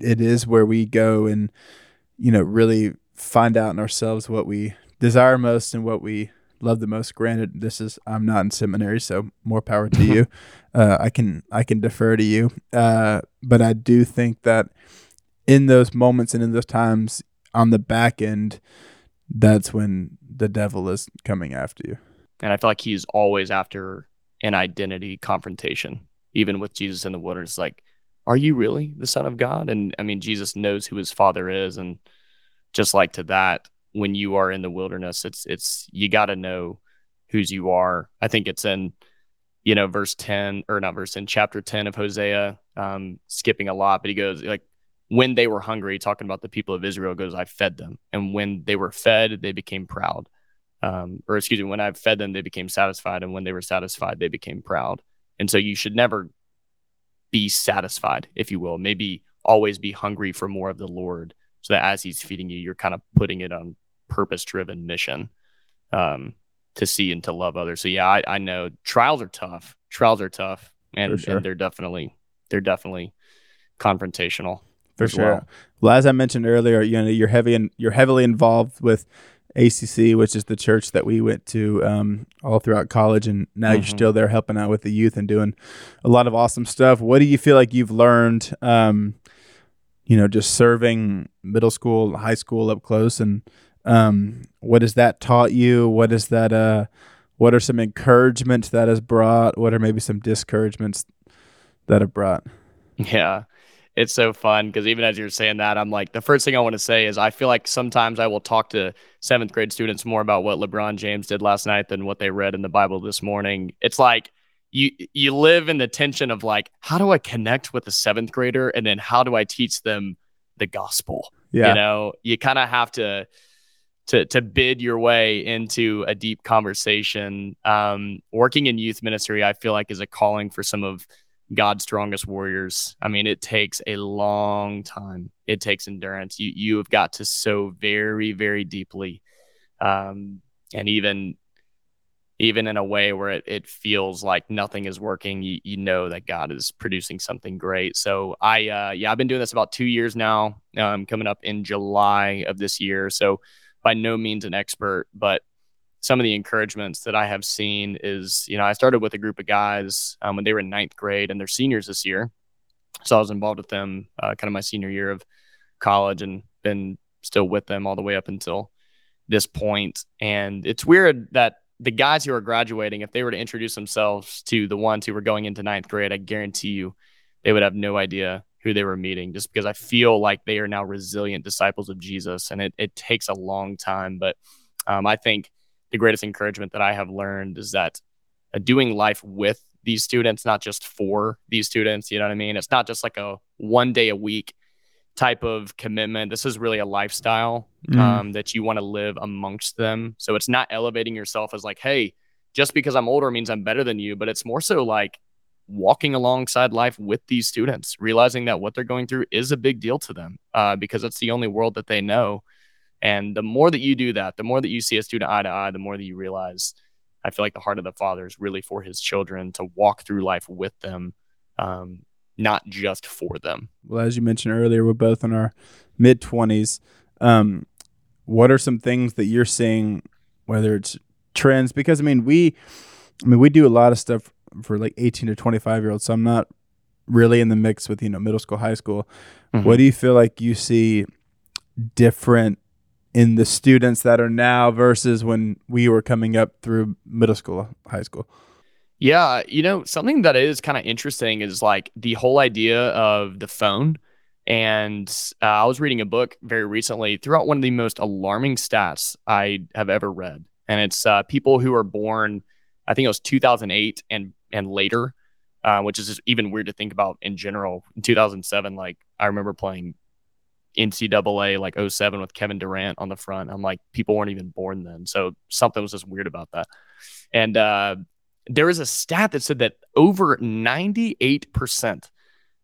it is where we go and you know really find out in ourselves what we desire most and what we love the most. Granted this is i'm not in seminary so more power to you. Uh, i can i can defer to you. Uh, but i do think that in those moments and in those times on the back end that's when the devil is coming after you. And i feel like he's always after an identity confrontation even with jesus in the wilderness. Like are you really the son of god? And i mean jesus knows who his father is and just like to that when you are in the wilderness it's it's you got to know whose you are. I think it's in you know verse 10 or not verse in chapter 10 of hosea um skipping a lot but he goes like when they were hungry talking about the people of israel goes i fed them. And when they were fed they became proud. Um or excuse me when i fed them they became satisfied and when they were satisfied they became proud. And so you should never be satisfied if you will maybe always be hungry for more of the lord so that as he's feeding you you're kind of putting it on purpose driven mission um, to see and to love others. So yeah, I, I know trials are tough. Trials are tough, and, sure. and they're definitely they're definitely confrontational. For sure. Well. well. as I mentioned earlier, you know you're heavy and you're heavily involved with ACC, which is the church that we went to um, all throughout college, and now mm-hmm. you're still there helping out with the youth and doing a lot of awesome stuff. What do you feel like you've learned? Um, you know, just serving middle school, high school up close, and um, what has that taught you? What is that? Uh, what are some encouragements that has brought? What are maybe some discouragements that have brought? Yeah, it's so fun because even as you're saying that, I'm like, the first thing I want to say is I feel like sometimes I will talk to seventh grade students more about what LeBron James did last night than what they read in the Bible this morning. It's like you you live in the tension of like, how do I connect with a seventh grader, and then how do I teach them the gospel? Yeah, you know, you kind of have to to to bid your way into a deep conversation. Um, working in youth ministry, I feel like is a calling for some of God's strongest warriors. I mean, it takes a long time. It takes endurance. You you have got to sow very very deeply, um, and even even in a way where it, it feels like nothing is working, you, you know that God is producing something great. So I uh, yeah, I've been doing this about two years now. Um, coming up in July of this year. So by no means an expert, but some of the encouragements that I have seen is, you know, I started with a group of guys um, when they were in ninth grade and they're seniors this year. So I was involved with them uh, kind of my senior year of college and been still with them all the way up until this point. And it's weird that the guys who are graduating, if they were to introduce themselves to the ones who were going into ninth grade, I guarantee you they would have no idea who they were meeting just because I feel like they are now resilient disciples of Jesus and it, it takes a long time. But um, I think the greatest encouragement that I have learned is that uh, doing life with these students, not just for these students, you know what I mean? It's not just like a one day a week type of commitment. This is really a lifestyle mm. um, that you want to live amongst them. So it's not elevating yourself as like, hey, just because I'm older means I'm better than you, but it's more so like, walking alongside life with these students, realizing that what they're going through is a big deal to them uh, because it's the only world that they know. And the more that you do that, the more that you see a student eye to eye, the more that you realize, I feel like the heart of the Father is really for his children to walk through life with them, um, not just for them. Well, as you mentioned earlier, we're both in our mid 20s. Um, what are some things that you're seeing, whether it's trends? Because, I mean, we. I mean, we do a lot of stuff for like 18 to 25 year olds. So I'm not really in the mix with, you know, middle school, high school. Mm-hmm. What do you feel like you see different in the students that are now versus when we were coming up through middle school, high school? Yeah, you know, something that is kind of interesting is like the whole idea of the phone. And uh, I was reading a book very recently throughout one of the most alarming stats I have ever read. And it's uh, people who are born, I think it was 2008 and and later, uh, which is even weird to think about in general. In 2007, like I remember playing NCAA like 07 with Kevin Durant on the front. I'm like, people weren't even born then. So something was just weird about that. And uh, there was a stat that said that over 98%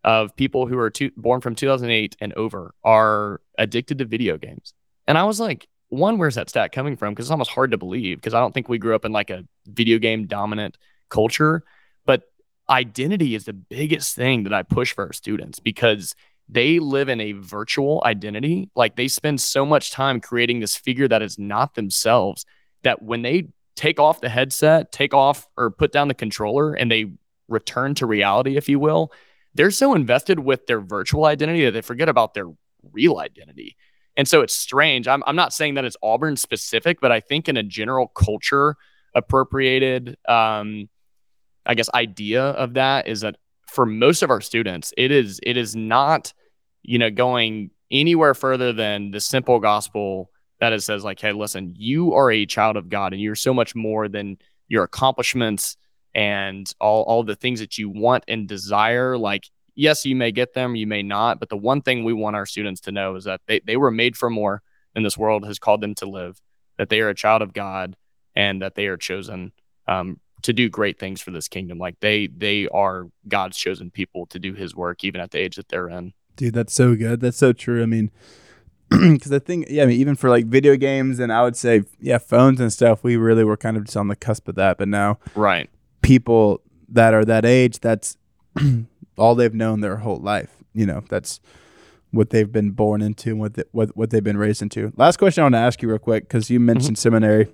of people who are two, born from 2008 and over are addicted to video games. And I was like, one, where's that stat coming from? Because it's almost hard to believe because I don't think we grew up in like a video game dominant culture. But identity is the biggest thing that I push for our students because they live in a virtual identity. Like they spend so much time creating this figure that is not themselves that when they take off the headset, take off or put down the controller, and they return to reality, if you will, they're so invested with their virtual identity that they forget about their real identity. And so it's strange. I'm, I'm not saying that it's Auburn specific, but I think in a general culture appropriated, um, I guess, idea of that is that for most of our students, it is it is not, you know, going anywhere further than the simple gospel that it says like, hey, listen, you are a child of God and you're so much more than your accomplishments and all all the things that you want and desire. Like, yes, you may get them, you may not, but the one thing we want our students to know is that they, they were made for more and this world has called them to live, that they are a child of God and that they are chosen um, to do great things for this kingdom. Like they they are God's chosen people to do his work even at the age that they're in. Dude, that's so good. That's so true. I mean, because I think, yeah, I mean, even for like video games and I would say, yeah, phones and stuff, we really were kind of just on the cusp of that. But now, right, people that are that age, that's all they've known their whole life. You know, that's what they've been born into and what the, what what they've been raised into. Last question I want to ask you real quick because you mentioned mm-hmm. seminary,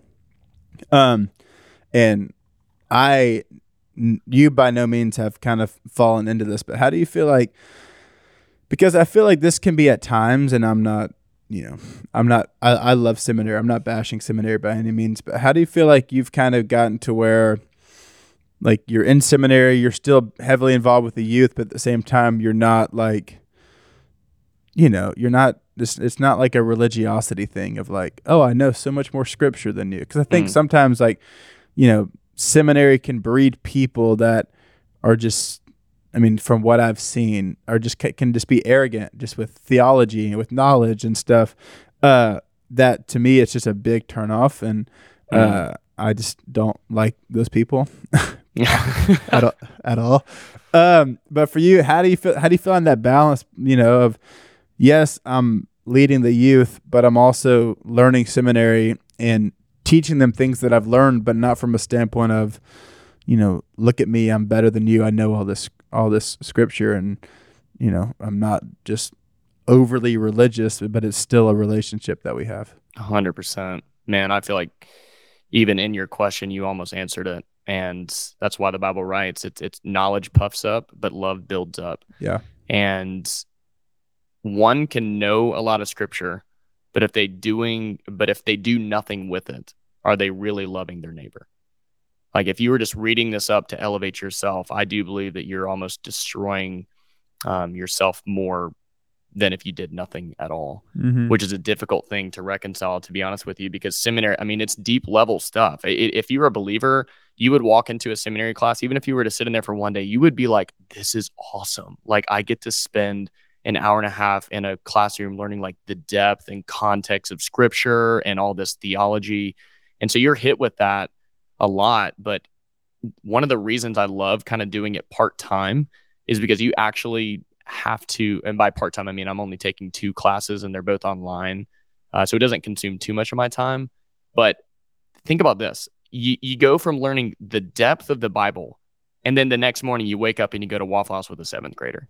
um, and I, you by no means have kind of fallen into this, but how do you feel like? Because I feel like this can be at times, and I'm not you know, I'm not, I, I love seminary. I'm not bashing seminary by any means, but how do you feel like you've kind of gotten to where, like, you're in seminary, you're still heavily involved with the youth, but at the same time, you're not like, you know, you're not, it's, it's not like a religiosity thing of like, oh, I know so much more scripture than you. Cause I think mm. sometimes, like, you know, seminary can breed people that are just I mean, from what I've seen, are just can just be arrogant, just with theology and with knowledge and stuff. Uh, that to me, it's just a big turnoff, and uh, mm. I just don't like those people at all. At all. Um, but for you, how do you feel? How do you feel on that balance? You know, of yes, I'm leading the youth, but I'm also learning seminary and teaching them things that I've learned, but not from a standpoint of, you know, look at me, I'm better than you, I know all this all this scripture and you know i'm not just overly religious but it's still a relationship that we have. 100% man i feel like even in your question you almost answered it. And that's why the bible writes it's it's knowledge puffs up but love builds up. Yeah. And one can know a lot of scripture but if they doing but if they do nothing with it are they really loving their neighbor like if you were just reading this up to elevate yourself, I do believe that you're almost destroying um, yourself more than if you did nothing at all, mm-hmm. which is a difficult thing to reconcile, to be honest with you, because seminary, I mean, it's deep level stuff. It, if you're a believer, you would walk into a seminary class, even if you were to sit in there for one day, you would be like, this is awesome. Like, I get to spend an hour and a half in a classroom learning like the depth and context of scripture and all this theology. And so you're hit with that a lot, but one of the reasons I love kind of doing it part time is because you actually have to, and by part time, I mean I'm only taking two classes and they're both online. Uh, so it doesn't consume too much of my time. But think about this you, you go from learning the depth of the Bible, and then the next morning you wake up and you go to Waffle House with a seventh grader.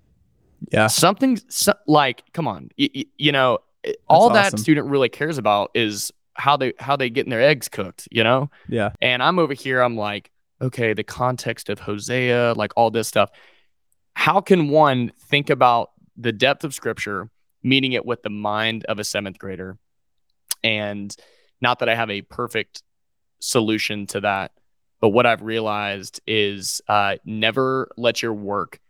Yeah. Something so, like, come on, you, you know, That's all awesome. that student really cares about is how they how they getting their eggs cooked, you know? Yeah. And I'm over here, I'm like, okay, the context of Hosea, like all this stuff. How can one think about the depth of scripture, meeting it with the mind of a seventh grader? And not that I have a perfect solution to that, but what I've realized is uh, never let your work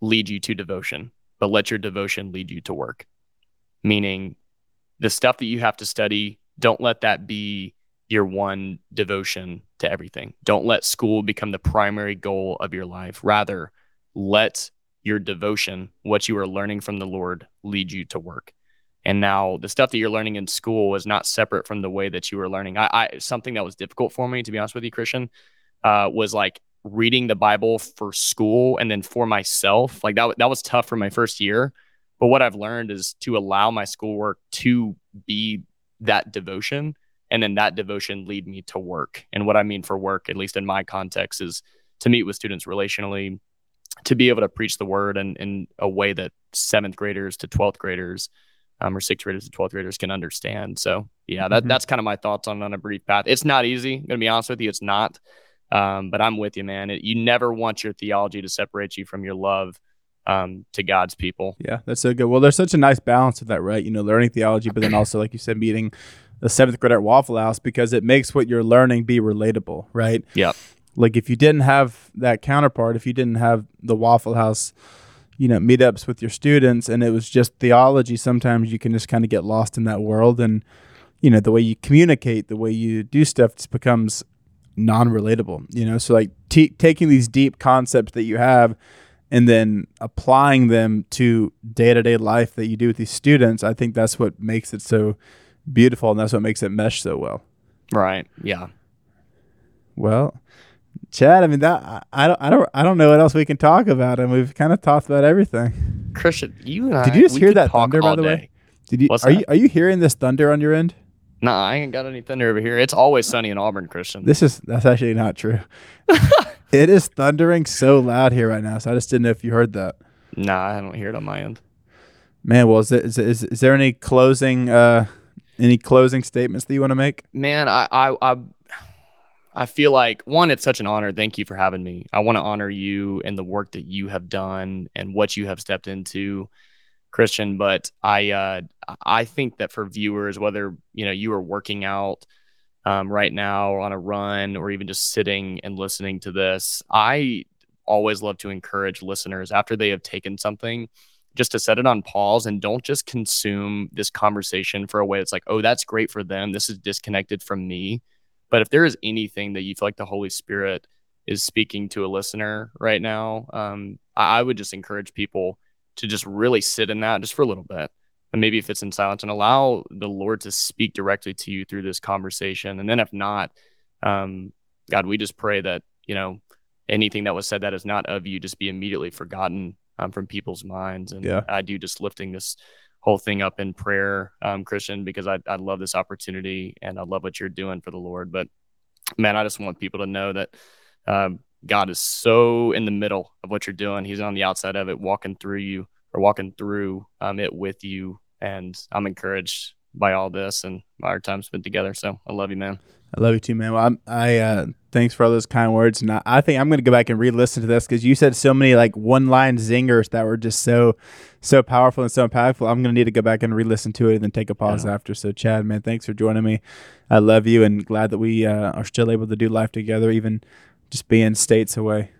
lead you to devotion, but let your devotion lead you to work. Meaning, the stuff that you have to study, don't let that be your one devotion to everything. Don't let school become the primary goal of your life. Rather, let your devotion, what you are learning from the Lord, lead you to work. And now the stuff that you're learning in school is not separate from the way that you were learning. I, I something that was difficult for me, to be honest with you, Christian, uh, was like reading the Bible for school and then for myself. Like that, that was tough for my first year. But what I've learned is to allow my schoolwork to be that devotion, and then that devotion lead me to work. And what I mean for work, at least in my context, is to meet with students relationally, to be able to preach the word in, in a way that seventh graders to 12th graders um, or sixth graders to 12th graders can understand. So yeah, that, mm-hmm. that's kind of my thoughts on, on a brief path. It's not easy. I'm going to be honest with you. It's not, um, but I'm with you, man. It, you never want your theology to separate you from your love um, to God's people. Yeah, that's so good. Well, there's such a nice balance of that, right? You know, learning theology, but then also, like you said, meeting the seventh grader at Waffle House because it makes what you're learning be relatable, right? Yeah. Like if you didn't have that counterpart, if you didn't have the Waffle House you know meetups with your students and it was just theology sometimes you can just kind of get lost in that world and you know the way you communicate the way you do stuff just becomes non-relatable you know so like t- taking these deep concepts that you have and then applying them to day-to-day life that you do with these students i think that's what makes it so beautiful and that's what makes it mesh so well right yeah well Chad, I mean that I don't I don't I don't know what else we can talk about, and we've kind of talked about everything. Christian, you and I, did you just hear that thunder by the day. way? Did you What's are that? you are you hearing this thunder on your end? Nah, I ain't got any thunder over here. It's always sunny in Auburn, Christian. This is that's actually not true. it is thundering so loud here right now, so I just didn't know if you heard that. Nah, I don't hear it on my end. Man, well, is, it, is, is, is there any closing uh any closing statements that you want to make? Man, I I, I I feel like one, it's such an honor. Thank you for having me. I want to honor you and the work that you have done and what you have stepped into, Christian. But I, uh, I think that for viewers, whether you know you are working out um, right now or on a run or even just sitting and listening to this, I always love to encourage listeners after they have taken something just to set it on pause and don't just consume this conversation for a way that's like, oh, that's great for them. This is disconnected from me but if there is anything that you feel like the Holy Spirit is speaking to a listener right now, um, I, I would just encourage people to just really sit in that just for a little bit. And maybe if it's in silence and allow the Lord to speak directly to you through this conversation. And then if not, um, God, we just pray that, you know, anything that was said that is not of you just be immediately forgotten um, from people's minds. And yeah. I do just lifting this whole thing up in prayer, um, Christian, because I, I love this opportunity and I love what you're doing for the Lord. But man, I just want people to know that um, God is so in the middle of what you're doing. He's on the outside of it, walking through you or walking through um, it with you. And I'm encouraged by all this and our time spent together. So I love you, man. I love you too, man. Well, I'm, i uh, thanks for all those kind words, and I, I think I'm going to go back and re-listen to this because you said so many like one-line zingers that were just so, so powerful and so impactful. I'm going to need to go back and re-listen to it and then take a pause yeah. after. So, Chad, man, thanks for joining me. I love you and glad that we uh, are still able to do life together, even just being states away.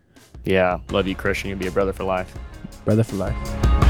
Yeah, love you, Christian. You'll be a brother for life. Brother for life.